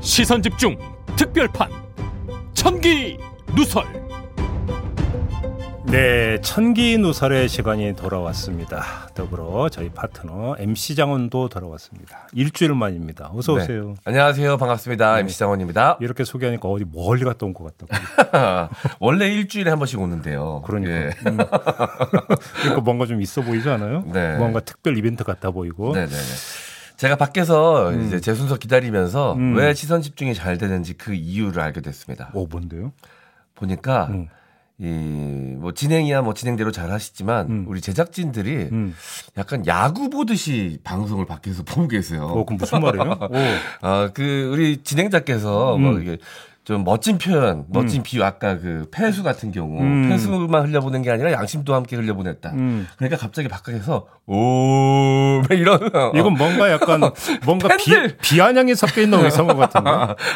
시선 집중 특별판 천기 누설 네, 천기 누설의 시간이 돌아왔습니다. 더불어 저희 파트너 MC 장원도 돌아왔습니다. 일주일 만입니다. 어서 네. 오세요. 안녕하세요. 반갑습니다. 네. MC 장원입니다. 이렇게 소개하니까 어디 멀리 갔다 온 것 같다고. 원래 일주일에 한 번씩 오는데요. 그러니까. 예. 음. 그러니까 뭔가 좀 있어 보이지 않아요? 네. 뭔가 특별 이벤트 같아 보이고. 네네. 제가 밖에서 이제 제 순서 기다리면서 음. 왜 시선 집중이 잘 되는지 그 이유를 알게 됐습니다. 오, 뭔데요? 보니까 음. 이 뭐 진행이야 뭐 진행대로 잘 하시지만 음. 우리 제작진들이 음. 약간 야구 보듯이 방송을 밖에서 보고 계세요. 어, 그럼 무슨 말이에요? 오. 아, 그, 우리 진행자께서 뭐 음. 이게 좀 멋진 표현, 멋진 비유, 아까 그 폐수 같은 경우, 음. 폐수만 흘려보낸 게 아니라 양심도 함께 흘려보냈다. 음. 그러니까 갑자기 바깥에서, 오, 막 이런. 이건 뭔가 약간 뭔가 비, 팬들! 비아냥이 섞여 있는 의성어 같은데.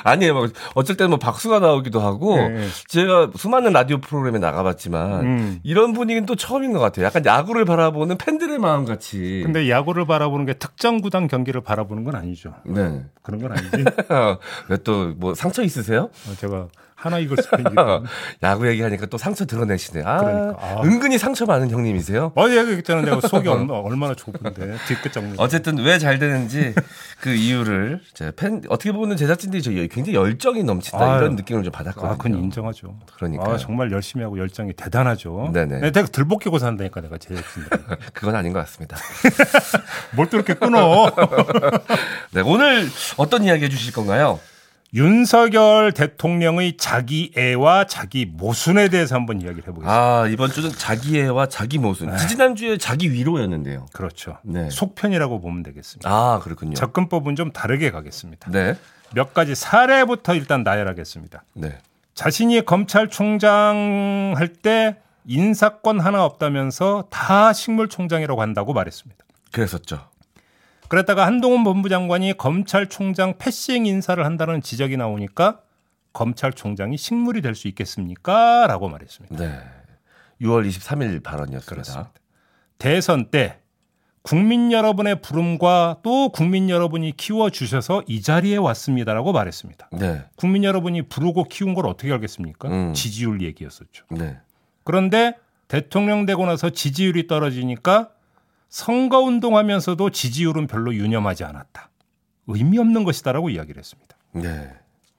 아니에요. 뭐 어쩔 때는 뭐 박수가 나오기도 하고, 네. 제가 수많은 라디오 프로그램에 나가봤지만, 음. 이런 분위기는 또 처음인 것 같아요. 약간 야구를 바라보는 팬들의 마음 같이. 근데 야구를 바라보는 게 특정 구단 경기를 바라보는 건 아니죠. 네. 그런 건 아니지. 왜 또 뭐 상처 있으세요? 어, 제가 하나 이글스 팬이니까. 야구 얘기하니까 또 상처 드러내시네. 아, 그러니까. 아. 은근히 상처 많은 형님이세요? 어제 얘기했잖아요. 내가 속이 얼마, 얼마나 좁은데 뒤끝 정리. 어쨌든 왜 잘 되는지 그 이유를 제팬 어떻게 보면 제작진들이 저 굉장히 열정이 넘친다 아유. 이런 느낌을 좀 받았거든요. 아, 그건 인정하죠. 그러니까요. 아, 정말 열심히 하고 열정이 대단하죠. 네네. 네, 내가 들볶이고 산다니까 내가 제작진들. 그건 아닌 것 같습니다. 뭘 또 이렇게 끊어? 네, 오늘 어떤 이야기 해주실 건가요? 윤석열 대통령의 자기 애와 자기 모순에 대해서 한번 이야기를 해보겠습니다. 아 이번 주는 자기 애와 자기 모순. 지지난 주에 자기 위로였는데요. 그렇죠. 네. 속편이라고 보면 되겠습니다. 아 그렇군요. 접근법은 좀 다르게 가겠습니다. 네, 몇 가지 사례부터 일단 나열하겠습니다. 네, 자신이 검찰총장 할 때 인사권 하나 없다면서 다 식물총장이라고 한다고 말했습니다. 그랬었죠. 그랬다가 한동훈 본부장관이 검찰총장 패싱 인사를 한다는 지적이 나오니까 검찰총장이 식물이 될 수 있겠습니까? 라고 말했습니다. 네, 6월 23일 발언이었습니다. 그렇습니다. 대선 때 국민 여러분의 부름과 또 국민 여러분이 키워 주셔서 이 자리에 왔습니다라고 말했습니다. 네, 국민 여러분이 부르고 키운 걸 어떻게 알겠습니까? 음. 지지율 얘기였었죠. 네, 그런데 대통령 되고 나서 지지율이 떨어지니까 선거운동 하면서도 지지율은 별로 유념하지 않았다. 의미 없는 것이다라고 이야기를 했습니다. 네.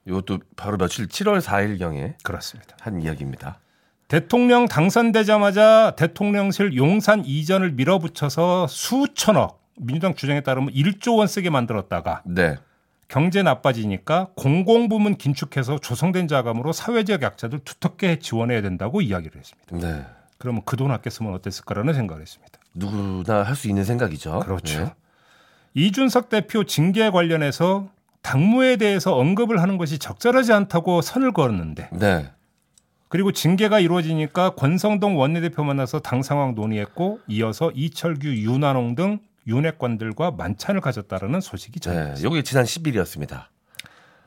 이것도 바로 며칠 7월 4일경에 그렇습니다. 한 이야기입니다. 대통령 당선되자마자 대통령실 용산 이전을 밀어붙여서 수천억 민주당 주장에 따르면 1조 원 쓰게 만들었다가 네. 경제 나빠지니까 공공부문 긴축해서 조성된 자금으로 사회적 약자들 두텁게 지원해야 된다고 이야기를 했습니다. 네. 그러면 그 돈 아껴 쓰면 어땠을까라는 생각을 했습니다. 누구나 할 수 있는 생각이죠. 그렇죠. 네. 이준석 대표 징계 관련해서 당무에 대해서 언급을 하는 것이 적절하지 않다고 선을 그었는데 네. 그리고 징계가 이루어지니까 권성동 원내대표 만나서 당 상황 논의했고 이어서 이철규, 윤한홍 등 윤핵관들과 만찬을 가졌다라는 소식이 네. 전해졌습니다. 요게 지난 10일이었습니다.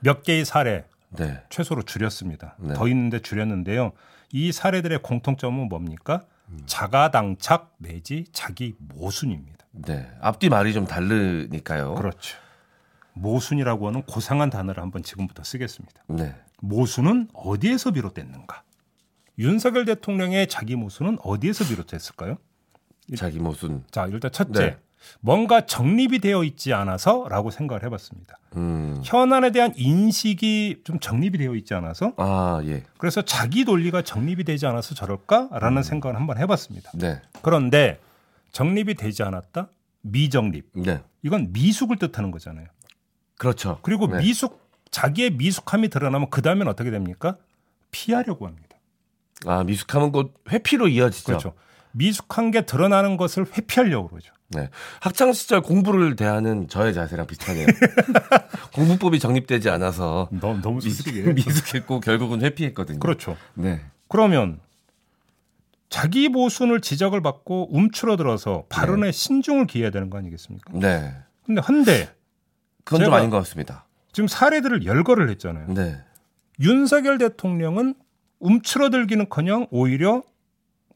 몇 개의 사례 네. 최소로 줄였습니다. 네. 더 있는데 줄였는데요. 이 사례들의 공통점은 뭡니까? 자가당착 내지 자기 모순입니다. 네. 앞뒤 말이 좀 다르니까요. 그렇죠. 모순이라고 하는 고상한 단어를 한번 지금부터 쓰겠습니다. 네. 모순은 어디에서 비롯됐는가? 윤석열 대통령의 자기 모순은 어디에서 비롯됐을까요? 자기 모순. 자, 일단 첫째. 네. 뭔가 정립이 되어 있지 않아서라고 생각을 해봤습니다. 음. 현안에 대한 인식이 좀 정립이 되어 있지 않아서 아, 예. 그래서 자기 논리가 정립이 되지 않아서 저럴까라는 생각을 한번 해봤습니다. 네. 그런데 정립이 되지 않았다? 미정립. 네. 이건 미숙을 뜻하는 거잖아요. 그렇죠. 그리고 네. 미숙 자기의 미숙함이 드러나면 그 다음엔 어떻게 됩니까? 피하려고 합니다. 아, 미숙하면 곧 회피로 이어지죠. 그렇죠. 미숙한 게 드러나는 것을 회피하려고 그러죠. 네. 학창 시절 공부를 대하는 저의 자세랑 비슷하네요. 공부법이 정립되지 않아서 너무 너무 미숙. 미숙했고 결국은 회피했거든요. 그렇죠. 네. 그러면 자기 모순을 지적을 받고 움츠러들어서 발언에 신중을 기해야 되는 거 아니겠습니까? 네. 근데 한데 그건 좀 아닌 것 같습니다. 지금 사례들을 열거를 했잖아요. 네. 윤석열 대통령은 움츠러들기는커녕 오히려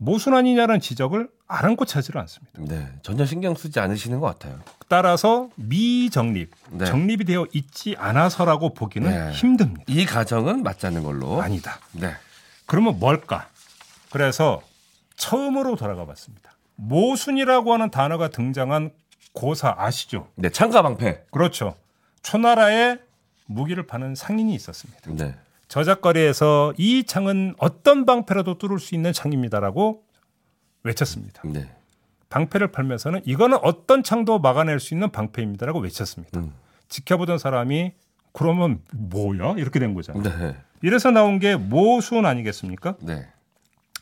모순 아니냐는 지적을 아랑곳 하지를 않습니다. 네. 전혀 신경 쓰지 않으시는 것 같아요. 따라서 미정립, 네. 정립이 되어 있지 않아서라고 보기는 네. 힘듭니다. 이 가정은 맞지 않는 걸로. 아니다. 네. 그러면 뭘까? 그래서 처음으로 돌아가 봤습니다. 모순이라고 하는 단어가 등장한 고사 아시죠? 네, 창가 방패. 그렇죠. 초나라에 무기를 파는 상인이 있었습니다. 네. 저작거리에서 이 창은 어떤 방패라도 뚫을 수 있는 창입니다라고 외쳤습니다. 네. 방패를 팔면서는 이거는 어떤 창도 막아낼 수 있는 방패입니다라고 외쳤습니다. 음. 지켜보던 사람이 그러면 뭐야? 이렇게 된 거잖아요. 네. 이래서 나온 게 모순 아니겠습니까? 네.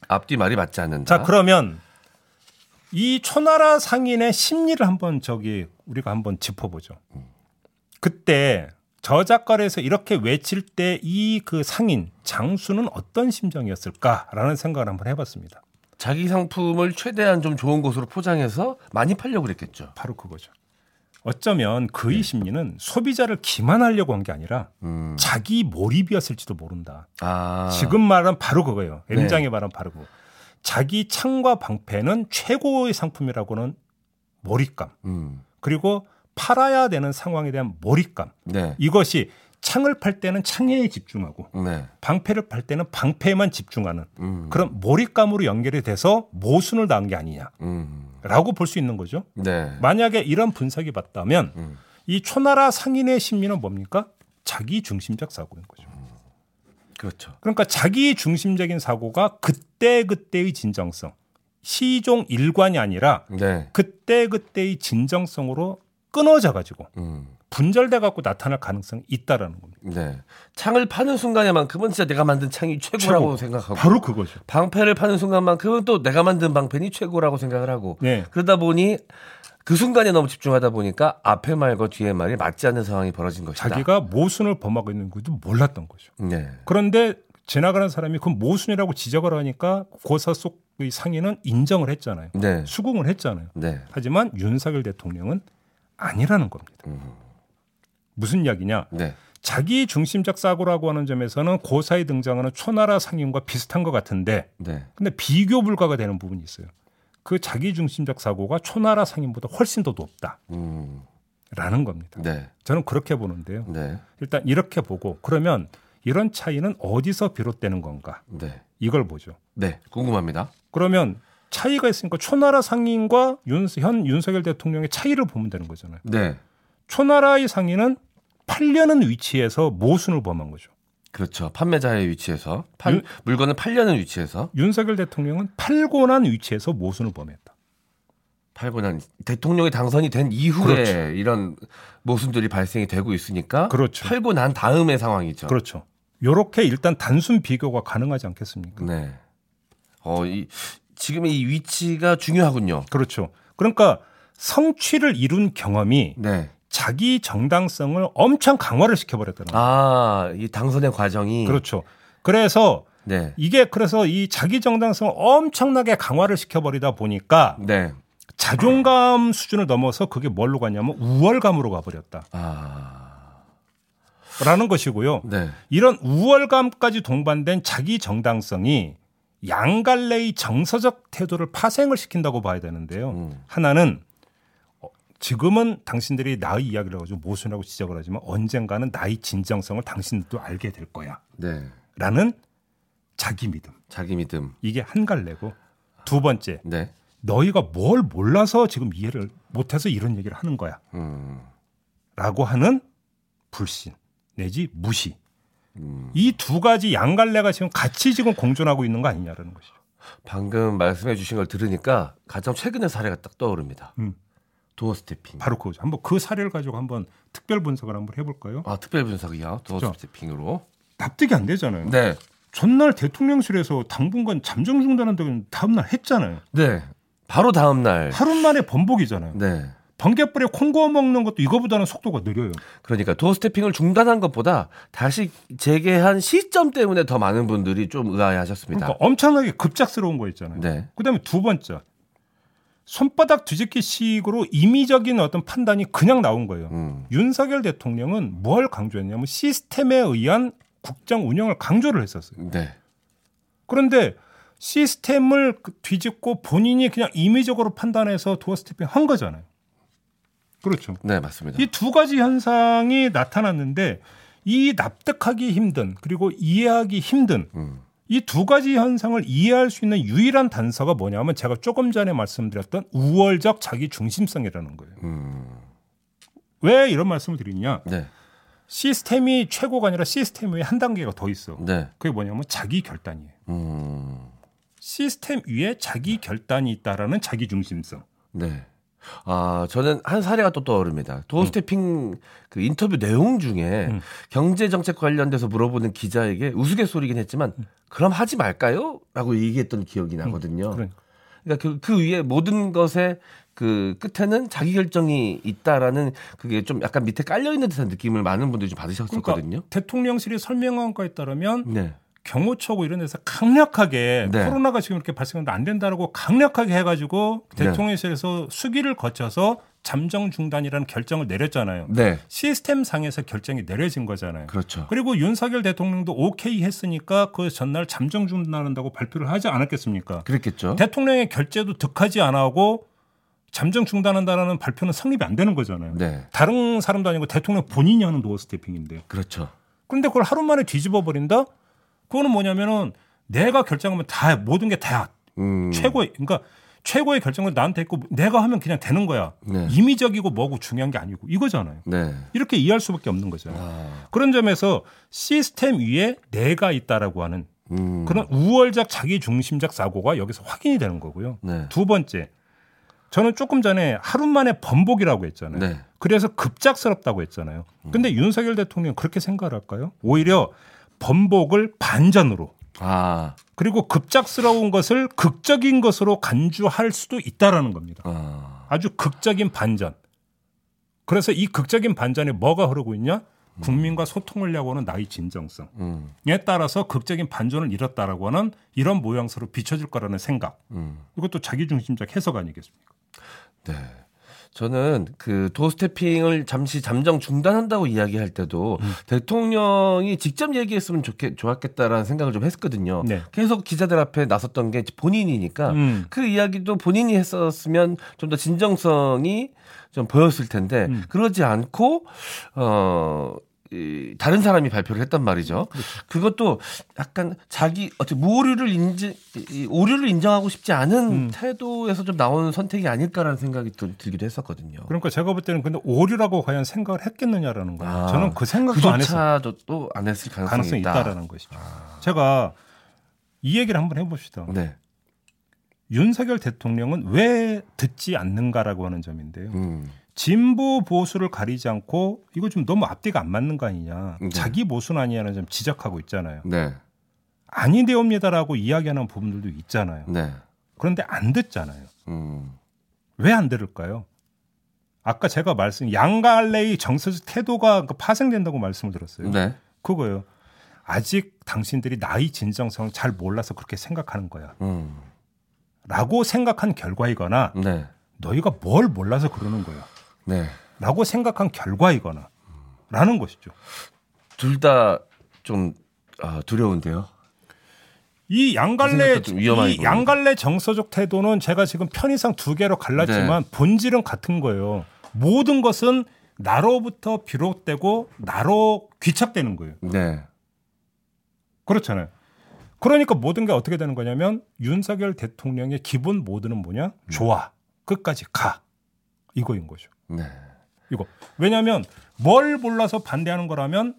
앞뒤 말이 맞지 않는다. 자, 그러면 이 초나라 상인의 심리를 한번 저기 우리가 한번 짚어보죠. 그때 저작거리에서 이렇게 외칠 때 이 그 상인 장수는 어떤 심정이었을까라는 생각을 한번 해봤습니다. 자기 상품을 최대한 좀 좋은 곳으로 포장해서 많이 팔려고 그랬겠죠. 바로 그거죠. 어쩌면 그의 심리는 소비자를 기만하려고 한 게 아니라 음. 자기 몰입이었을지도 모른다. 아. 지금 말은 바로 그거예요. 네. M장의 말은 바로 그거. 자기 창과 방패는 최고의 상품이라고는 몰입감. 음. 그리고 팔아야 되는 상황에 대한 몰입감. 네. 이것이 창을 팔 때는 창에 집중하고 네. 방패를 팔 때는 방패에만 집중하는 음. 그런 몰입감으로 연결이 돼서 모순을 낳은 게 아니냐라고 음. 볼수 있는 거죠. 네. 만약에 이런 분석이 맞다면 음. 이 초나라 상인의 심리는 뭡니까? 자기 중심적 사고인 거죠. 그렇죠. 그러니까 자기 중심적인 사고가 그때 그때의 진정성, 시종 일관이 아니라 네. 그때 그때의 진정성으로 끊어져 가지고 음. 분절돼 갖고 나타날 가능성이 있다라는 겁니다. 네. 창을 파는 순간에만큼은 진짜 내가 만든 창이 최고라고 최고. 생각하고 바로 그거죠. 방패를 파는 순간만큼은 또 내가 만든 방패니 최고라고 생각을 하고 네. 그러다 보니 그 순간에 너무 집중하다 보니까 앞에 말과 뒤에 말이 맞지 않는 상황이 벌어진 것이다. 자기가 모순을 범하고 있는 것도 몰랐던 거죠. 네. 그런데 지나가는 사람이 그 모순이라고 지적을 하니까 고사 속의 상인은 인정을 했잖아요. 네. 수긍을 했잖아요. 네. 하지만 윤석열 대통령은 아니라는 겁니다. 음. 무슨 이야기냐? 네. 자기 중심적 사고라고 하는 점에서는 고사에 등장하는 초나라 상인과 비슷한 것 같은데 네. 근데 비교 불가가 되는 부분이 있어요. 그 자기 중심적 사고가 초나라 상인보다 훨씬 더 높다라는 음. 겁니다. 네. 저는 그렇게 보는데요. 네. 일단 이렇게 보고 그러면 이런 차이는 어디서 비롯되는 건가? 네. 이걸 보죠. 네. 궁금합니다. 그러면 차이가 있으니까 초나라 상인과 윤, 현 윤석열 대통령의 차이를 보면 되는 거잖아요. 네. 초나라의 상인은 팔려는 위치에서 모순을 범한 거죠. 그렇죠. 판매자의 위치에서 팔, 윤- 물건을 팔려는 위치에서 윤석열 대통령은 팔고 난 위치에서 모순을 범했다. 팔고 난 대통령이 당선이 된 이후에 그렇죠. 이런 모순들이 발생이 되고 있으니까 그렇죠. 팔고 난 다음의 상황이죠. 그렇죠. 요렇게 일단 단순 비교가 가능하지 않겠습니까? 네. 어, 이 지금 이 위치가 중요하군요. 그렇죠. 그러니까 성취를 이룬 경험이 네. 자기 정당성을 엄청 강화를 시켜버렸다는 거예요. 아, 이 당선의 과정이 그렇죠. 그래서 네. 이게 그래서 이 자기 정당성을 엄청나게 강화를 시켜버리다 보니까 네. 자존감 수준을 넘어서 그게 뭘로 가냐면 우월감으로 가버렸다. 아. 라는 것이고요. 네. 이런 우월감까지 동반된 자기 정당성이 양갈래의 정서적 태도를 파생을 시킨다고 봐야 되는데요. 음. 하나는 어, 지금은 당신들이 나의 이야기를 가지고 모순이라고 지적을 하지만 언젠가는 나의 진정성을 당신들도 알게 될 거야. 네. 라는 자기 믿음. 자기 믿음. 이게 한 갈래고 두 번째 네. 너희가 뭘 몰라서 지금 이해를 못해서 이런 얘기를 하는 거야. 음. 라고 하는 불신 내지 무시. 음. 이두 가지 양갈래가 지금 같이 지금 공존하고 있는 거 아니냐라는 것이죠. 방금 말씀해 주신 걸 들으니까 가장 최근의 사례가 딱 떠오릅니다. 음. 도어 스태핑. 바로 그거죠. 한번 그 사례를 가지고 한번 특별 분석을 한번 해볼까요? 아, 특별 분석이요. 도어 그렇죠. 스태핑으로. 납득이 안 되잖아요. 네. 전날 대통령실에서 당분간 잠정 중단한다고 다음날 했잖아요. 네. 바로 다음 날. 하루 만에 번복이잖아요. 네. 번개불에 콩 구워 먹는 것도 이거보다는 속도가 느려요. 그러니까 도어 스태핑을 중단한 것보다 다시 재개한 시점 때문에 더 많은 분들이 좀 의아해하셨습니다. 그러니까 엄청나게 급작스러운 거 있잖아요. 네. 그다음에 두 번째 손바닥 뒤집기 식으로 임의적인 어떤 판단이 그냥 나온 거예요. 음. 윤석열 대통령은 뭘 강조했냐면 시스템에 의한 국정 운영을 강조를 했었어요. 네. 그런데 시스템을 그 뒤집고 본인이 그냥 임의적으로 판단해서 도어 스태핑 한 거잖아요. 그렇죠. 네, 맞습니다. 이 두 가지 현상이 나타났는데 이 납득하기 힘든 그리고 이해하기 힘든 음. 이두 가지 현상을 이해할 수 있는 유일한 단서가 뭐냐면 제가 조금 전에 말씀드렸던 우월적 자기 중심성이라는 거예요. 음. 왜 이런 말씀을 드리냐? 네. 시스템이 최고가 아니라 시스템 위에 한 단계가 더 있어. 네. 그게 뭐냐면 자기 결단이에요. 음. 시스템 위에 자기 결단이 있다라는 자기 중심성. 네. 아, 저는 한 사례가 또 떠오릅니다. 도어스태핑 그 인터뷰 내용 중에 음. 경제 정책 관련돼서 물어보는 기자에게 우스갯소리긴 했지만 그럼 하지 말까요? 라고 얘기했던 기억이 나거든요. 그러니까. 그러니까 그, 그 위에 모든 것에 그 끝에는 자기 결정이 있다라는 그게 좀 약간 밑에 깔려 있는 듯한 느낌을 많은 분들이 좀 받으셨었거든요. 그러니까 대통령실이 설명한 거에 따르면 네. 경호처고 이런 데서 강력하게 네. 코로나가 지금 이렇게 발생하는데 안 된다라고 강력하게 해가지고 네. 대통령실에서 수기를 거쳐서 잠정 중단이라는 결정을 내렸잖아요. 네. 시스템 상에서 결정이 내려진 거잖아요. 그렇죠. 그리고 윤석열 대통령도 오케이 했으니까 그 전날 잠정 중단한다고 발표를 하지 않았겠습니까? 그랬겠죠. 대통령의 결재도 득하지 않아 하고 잠정 중단한다라는 발표는 성립이 안 되는 거잖아요. 네. 다른 사람도 아니고 대통령 본인이 하는 도어 스태핑인데. 그렇죠. 그런데 그걸 하루 만에 뒤집어 버린다? 그거는 뭐냐면은 내가 결정하면 다 모든 게다 음. 최고의 그러니까 최고의 결정을 나한테 있고 내가 하면 그냥 되는 거야. 네. 임의적이고 뭐고 중요한 게 아니고 이거잖아요. 네. 이렇게 이해할 수밖에 없는 거잖아요. 아. 그런 점에서 시스템 위에 내가 있다라고 하는 음. 그런 우월적 자기 중심적 사고가 여기서 확인이 되는 거고요. 네. 두 번째, 저는 조금 전에 하루 만에 번복이라고 했잖아요. 네. 그래서 급작스럽다고 했잖아요. 근데 윤석열 대통령 그렇게 생각할까요? 오히려 번복을 반전으로 아. 그리고 급작스러운 것을 극적인 것으로 간주할 수도 있다라는 겁니다. 아. 아주 극적인 반전. 그래서 이 극적인 반전에 뭐가 흐르고 있냐? 국민과 소통을 하려고 하는 나의 진정성. 음. 에 따라서 극적인 반전을 잃었다라고 하는 이런 모양새로 비춰질 거라는 생각. 음. 이것도 자기중심적 해석 아니겠습니까? 네. 저는 그 도스태핑을 잠시 잠정 중단한다고 이야기할 때도 음. 대통령이 직접 얘기했으면 좋겠, 좋았겠다라는 생각을 좀 했거든요. 네. 계속 기자들 앞에 나섰던 게 본인이니까 음. 그 이야기도 본인이 했었으면 좀 더 진정성이 좀 보였을 텐데 음. 그러지 않고 어 이, 다른 사람이 발표를 했단 말이죠. 그렇죠. 그것도 약간 자기 어떻게 무오류를 인지 이 오류를 인정하고 싶지 않은 음. 태도에서 좀 나오는 선택이 아닐까라는 생각이 좀 들기도 했었거든요. 그러니까 제가 볼 때는 근데 오류라고 과연 생각을 했겠느냐라는 거예요. 아, 저는 그 생각도 안 했어요. 그조차도 또안 했을 가능성이, 가능성이 있다. 있다라는 것이죠. 제가 이 얘기를 한번 해봅시다. 네. 윤석열 대통령은 왜 듣지 않는가라고 하는 점인데요. 음. 진보 보수를 가리지 않고 이거 좀 너무 앞뒤가 안 맞는 거 아니냐. 네. 자기 모순 아니냐는 점 지적하고 있잖아요. 네. 아니되옵니다라고 이야기하는 부분들도 있잖아요. 네. 그런데 안 듣잖아요. 음. 왜안 들을까요? 아까 제가 말씀 양갈래의 정서적 태도가 그 파생된다고 말씀을 들었어요. 네. 그거예요. 아직 당신들이 나의 진정성을 잘 몰라서 그렇게 생각하는 거야. 음. 라고 생각한 결과이거나 네. 너희가 뭘 몰라서 그러는 거야. 네. 라고 생각한 결과이거나 라는 것이죠. 둘 다좀 아, 두려운데요. 이 양갈래 위험하게 이. 양갈래 정서적 태도는 제가 지금 편의상 두 개로 갈랐지만 네. 본질은 같은 거예요. 모든 것은 나로부터 비롯되고 나로 귀착되는 거예요. 네. 그렇잖아요. 그러니까 모든 게 어떻게 되는 거냐면 윤석열 대통령의 기본 모드는 뭐냐? 좋아. 끝까지 가. 이거인 거죠. 네. 이거. 왜냐하면 뭘 몰라서 반대하는 거라면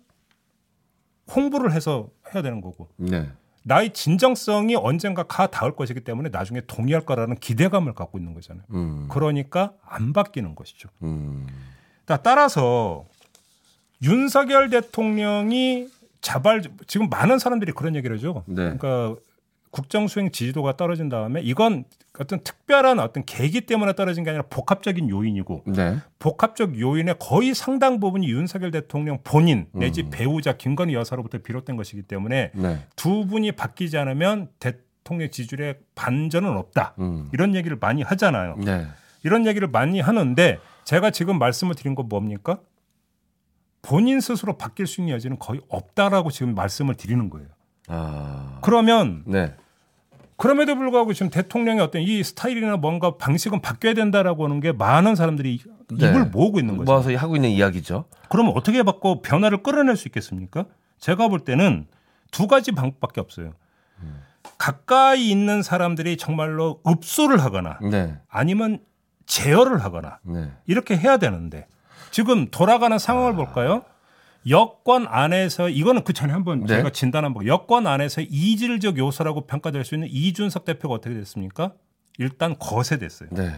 홍보를 해서 해야 되는 거고 네. 나의 진정성이 언젠가 가 닿을 것이기 때문에 나중에 동의할 거라는 기대감을 갖고 있는 거잖아요. 음. 그러니까 안 바뀌는 것이죠. 음. 자, 따라서 윤석열 대통령이 자발 지금 많은 사람들이 그런 얘기를 하죠. 네. 그러니까 국정 수행 지지도가 떨어진 다음에 이건 어떤 특별한 어떤 계기 때문에 떨어진 게 아니라 복합적인 요인이고 네. 복합적 요인의 거의 상당 부분이 윤석열 대통령 본인 내지 음. 배우자 김건희 여사로부터 비롯된 것이기 때문에 네. 두 분이 바뀌지 않으면 대통령 지지율에 반전은 없다. 음. 이런 얘기를 많이 하잖아요. 네. 이런 얘기를 많이 하는데 제가 지금 말씀을 드린 건 뭡니까? 본인 스스로 바뀔 수 있는 여지는 거의 없다라고 지금 말씀을 드리는 거예요. 아. 그러면 네. 그럼에도 불구하고 지금 대통령의 어떤 이 스타일이나 뭔가 방식은 바뀌어야 된다라고 하는 게 많은 사람들이 네. 입을 모으고 있는 거죠. 모아서 하고 있는 이야기죠. 그러면 어떻게 바꿔 변화를 끌어낼 수 있겠습니까? 제가 볼 때는 두 가지 방법밖에 없어요. 가까이 있는 사람들이 정말로 읍소를 하거나 네. 아니면 제어를 하거나 네. 이렇게 해야 되는데 지금 돌아가는 상황을 볼까요? 여권 안에서 이거는 그 전에 한번 네. 제가 진단 한번 여권 안에서 이질적 요소라고 평가될 수 있는 이준석 대표가 어떻게 됐습니까? 일단 거세됐어요. 네.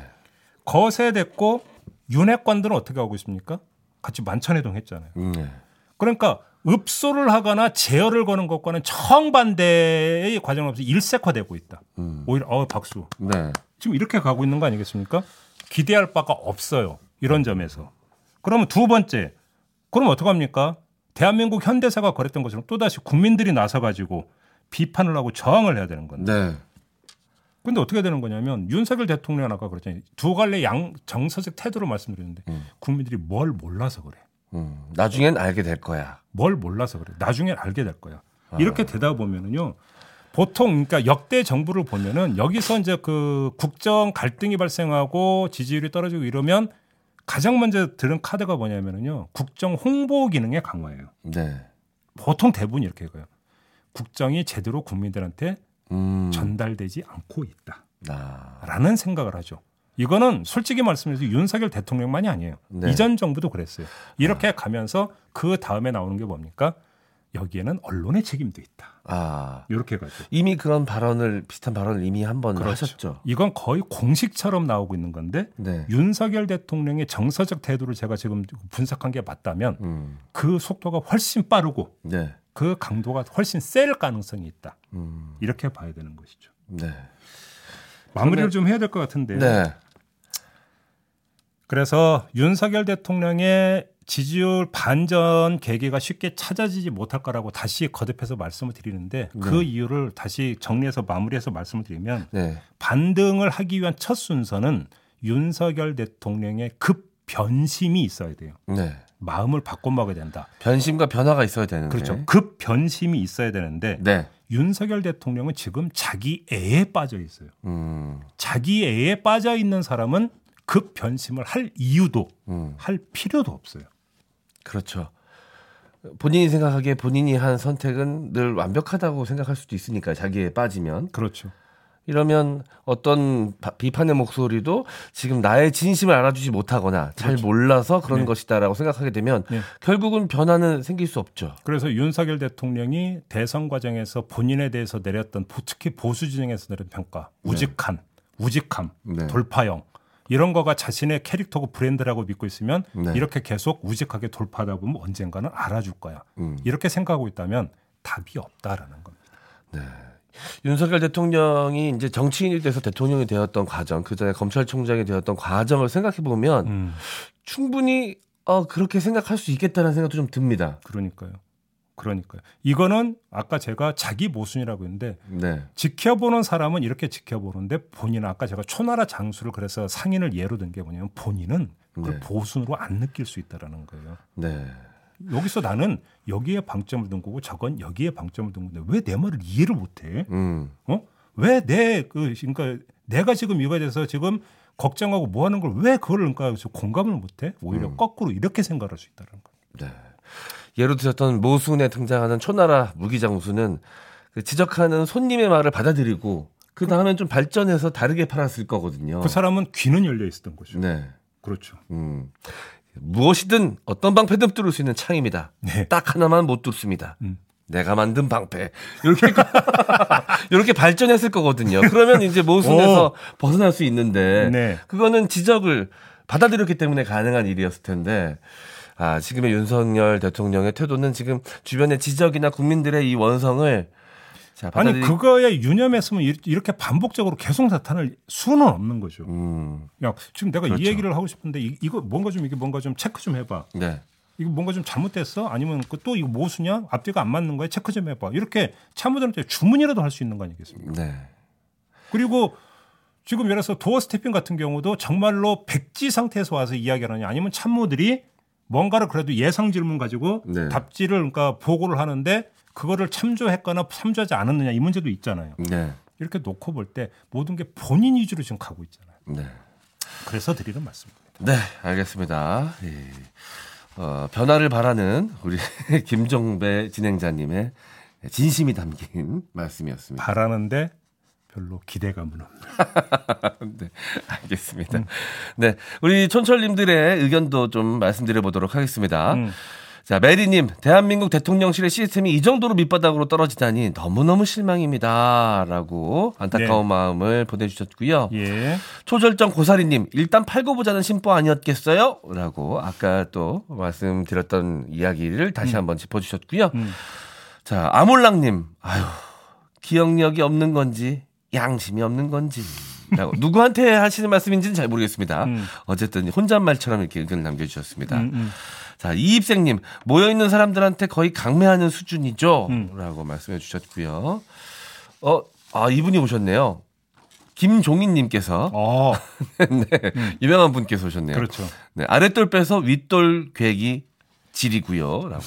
거세됐고 윤핵관들은 어떻게 하고 있습니까? 같이 만천해동 했잖아요. 네. 그러니까 읍소를 하거나 제어를 거는 것과는 정반대의 없이 일색화되고 있다. 음. 오히려 어 박수. 네. 지금 이렇게 가고 있는 거 아니겠습니까? 기대할 바가 없어요. 이런 점에서. 그러면 두 번째. 그럼 어떡합니까? 대한민국 현대사가 그랬던 것처럼 또다시 국민들이 나서 가지고 비판을 하고 저항을 해야 되는 건데. 네. 근데 어떻게 되는 거냐면 윤석열 대통령은 아까 그랬잖아요. 두 갈래 양 정서적 태도로 말씀드렸는데 국민들이 뭘 몰라서 그래. 음. 나중엔 알게 될 거야. 뭘 몰라서 그래. 나중에 알게 될 거야. 이렇게 되다 보면은요. 보통 그러니까 역대 정부를 보면은 여기서 이제 그 국정 갈등이 발생하고 지지율이 떨어지고 이러면 가장 먼저 들은 카드가 뭐냐면은요. 국정 홍보 기능의 강화예요. 네. 보통 대부분 이렇게 가요. 국정이 제대로 국민들한테 음. 전달되지 않고 있다. 아. 라는 생각을 하죠. 이거는 솔직히 말씀해서 윤석열 대통령만이 아니에요. 네. 이전 정부도 그랬어요. 이렇게 가면서 그 다음에 나오는 게 뭡니까? 여기에는 언론의 책임도 있다. 아. 이렇게 가죠. 이미 그런 발언을 비슷한 발언을 이미 한번 그렇죠. 하셨죠. 이건 거의 공식처럼 나오고 있는 건데 네. 윤석열 대통령의 정서적 태도를 제가 지금 분석한 게 맞다면 음. 그 속도가 훨씬 빠르고 네. 그 강도가 훨씬 셀 가능성이 있다. 음. 이렇게 봐야 되는 것이죠. 네. 마무리를 좀 해야 될 것 같은데. 네. 그래서 윤석열 대통령의 지지율 반전 계기가 쉽게 찾아지지 못할 거라고 다시 거듭해서 말씀을 드리는데 그 이유를 다시 정리해서 마무리해서 말씀을 드리면 네. 반등을 하기 위한 첫 순서는 윤석열 대통령의 급 변심이 있어야 돼요. 네. 마음을 바꿔먹어야 된다. 변심과 변화가 있어야 되는데. 그렇죠. 급 변심이 있어야 되는데 네. 윤석열 대통령은 지금 자기 애에 빠져 있어요. 음. 자기 애에 빠져 있는 사람은 급 변심을 할 이유도 음. 할 필요도 없어요. 그렇죠. 본인이 생각하기에 본인이 한 선택은 늘 완벽하다고 생각할 수도 있으니까 자기에 빠지면 그렇죠. 이러면 어떤 바- 비판의 목소리도 지금 나의 진심을 알아주지 못하거나 잘 몰라서 그런 네. 것이다라고 생각하게 되면 네. 결국은 변화는 생길 수 없죠. 그래서 윤석열 대통령이 대선 과정에서 본인에 대해서 내렸던 보- 특히 보수 진영에서 내린 평가, 우직한, 우직함, 네. 돌파형 이런 거가 자신의 캐릭터고 브랜드라고 믿고 있으면 네. 이렇게 계속 우직하게 돌파하다 보면 언젠가는 알아줄 거야. 음. 이렇게 생각하고 있다면 답이 없다라는 겁니다. 윤석열 대통령이 이제 정치인이 돼서 대통령이 되었던 과정, 그 전에 검찰총장이 되었던 과정을 생각해 보면 음, 충분히 어, 그렇게 생각할 수 있겠다는 생각도 좀 듭니다. 그러니까요. 그러니까요. 이거는 아까 제가 자기 모순이라고 했는데 네. 지켜보는 사람은 이렇게 지켜보는데 본인은 아까 제가 초나라 장수를 그래서 상인을 예로 든 게 뭐냐면 본인은 그걸 네. 보순으로 안 느낄 수 있다라는 거예요. 네. 여기서 나는 여기에 방점을 둔 거고 저건 여기에 방점을 둔 건데 왜 내 말을 이해를 못해? 음. 어? 왜 내 그 그러니까 내가 지금 이거에 대해서 지금 걱정하고 뭐 하는 걸 왜 그걸 그러니까 공감을 못해? 오히려 음. 거꾸로 이렇게 생각할 수 있다는 거예요. 네. 예로 드셨던 모순에 등장하는 초나라 무기장수는 그 지적하는 손님의 말을 받아들이고 그 다음엔 좀 발전해서 다르게 팔았을 거거든요. 그 사람은 귀는 열려 있었던 거죠. 네. 그렇죠. 음. 무엇이든 어떤 방패든 뚫을 수 있는 창입니다. 네. 딱 하나만 못 뚫습니다. 음. 내가 만든 방패. 이렇게 이렇게 발전했을 거거든요. 그러면 이제 모순에서 벗어날 수 있는데 네. 그거는 지적을 받아들였기 때문에 가능한 일이었을 텐데 아, 지금의 윤석열 대통령의 태도는 지금 주변의 지적이나 국민들의 이 원성을 자, 아니 받아들이 그거에 유념했으면 이- 이렇게 반복적으로 계속 나타날 수는 없는 거죠. 음. 야 지금 내가 그렇죠. 이 얘기를 하고 싶은데 이, 이거 뭔가 좀 이게 뭔가 좀 체크 좀 해봐. 네. 이거 뭔가 좀 잘못됐어? 아니면 그또 이거 모수냐? 앞뒤가 안 맞는 거야? 체크 좀 해봐. 이렇게 참모들한테 주문이라도 할 수 있는 거 아니겠습니까? 네. 그리고 지금 예를 들어서 도어 스태핑 같은 경우도 정말로 백지 상태에서 와서 이야기하느냐 아니면 참모들이 뭔가를 그래도 예상 질문 가지고 네. 답지를 그러니까 보고를 하는데 그거를 참조했거나 참조하지 않았느냐 이 문제도 있잖아요. 네. 이렇게 놓고 볼 때 모든 게 본인 위주로 지금 가고 있잖아요. 네. 그래서 드리는 말씀입니다. 네, 알겠습니다. 예. 어, 변화를 바라는 우리 김종배 진행자님의 진심이 담긴 말씀이었습니다. 바라는데 별로 기대감은 없는. 네, 알겠습니다. 네, 우리 촌철님들의 의견도 좀 말씀드려 보도록 하겠습니다. 음. 자, 메리님, 대한민국 대통령실의 시스템이 이 정도로 밑바닥으로 떨어지다니 너무너무 실망입니다. 라고 안타까운 네. 마음을 보내주셨고요. 예. 초절정 고사리님, 일단 팔고 보자는 심보 아니었겠어요? 라고 아까 또 말씀드렸던 이야기를 다시 한번 짚어주셨고요. 음. 자, 아몰랑님, 아유, 기억력이 없는 건지, 양심이 없는 건지. 라고 누구한테 하시는 말씀인지는 잘 모르겠습니다. 음. 어쨌든 혼잣말처럼 이렇게 의견을 남겨주셨습니다. 음, 음. 자, 이입생님, 모여 있는 사람들한테 거의 강매하는 수준이죠? 음. 라고 말씀해 주셨고요. 어, 아, 이분이 오셨네요. 김종인님께서, 어, 네, 유명한 분께서 오셨네요. 그렇죠. 네, 아랫돌 빼서 윗돌 괴기 질이고요. 라고.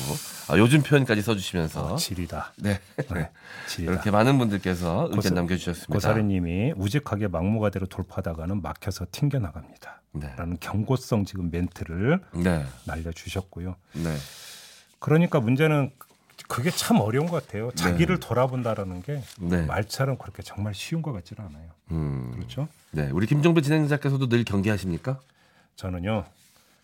아, 요즘 표현까지 써주시면서. 질이다. 네. 네, 질이다. 이렇게 많은 분들께서 의견 고사- 남겨주셨습니다. 고사리님이 우직하게 막무가내로 돌파하다가는 막혀서 튕겨 나갑니다. 네. 라는 경고성 지금 멘트를 네. 날려주셨고요. 네. 그러니까 문제는 그게 참 어려운 것 같아요. 자기를 돌아본다라는 게 네. 말처럼 그렇게 정말 쉬운 것 같지는 않아요. 음. 그렇죠? 네. 우리 김종배 진행자께서도 늘 경계하십니까? 저는요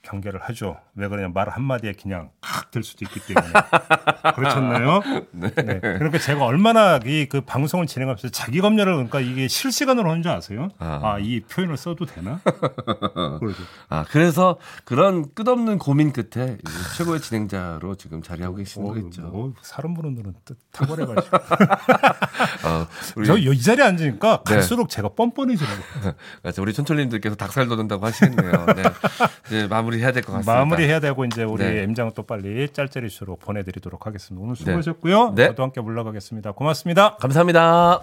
경계를 하죠. 왜 그러냐 말 한마디에 그냥 칵들 수도 있기 때문에 그렇잖아요. 네. 그러니까 제가 얼마나 이 그 방송을 진행하면서 자기 검열을 그러니까 이게 실시간으로 하는 줄 아세요? 아. 아이 표현을 써도 되나? 그러죠. 아, 그래서 그런 끝없는 고민 끝에 최고의 진행자로 지금 자리하고 계시는 어, 거겠죠. 뭐, 사람 보는 눈은 뜻- 탁월해가지고 어, 우리, 저이 자리에 앉으니까 네. 갈수록 제가 뻔뻔해지더라고요. 맞아, 우리 촌철님들께서 닭살 돋는다고 하시겠네요. 네. 이제 마무리 마무리해야 될 것 같습니다. 마무리해야 되고 이제 우리 네. M장 또 빨리 짤짤 이슈로 보내드리도록 하겠습니다. 오늘 네. 수고하셨고요. 네. 저도 함께 물러가겠습니다. 고맙습니다. 감사합니다.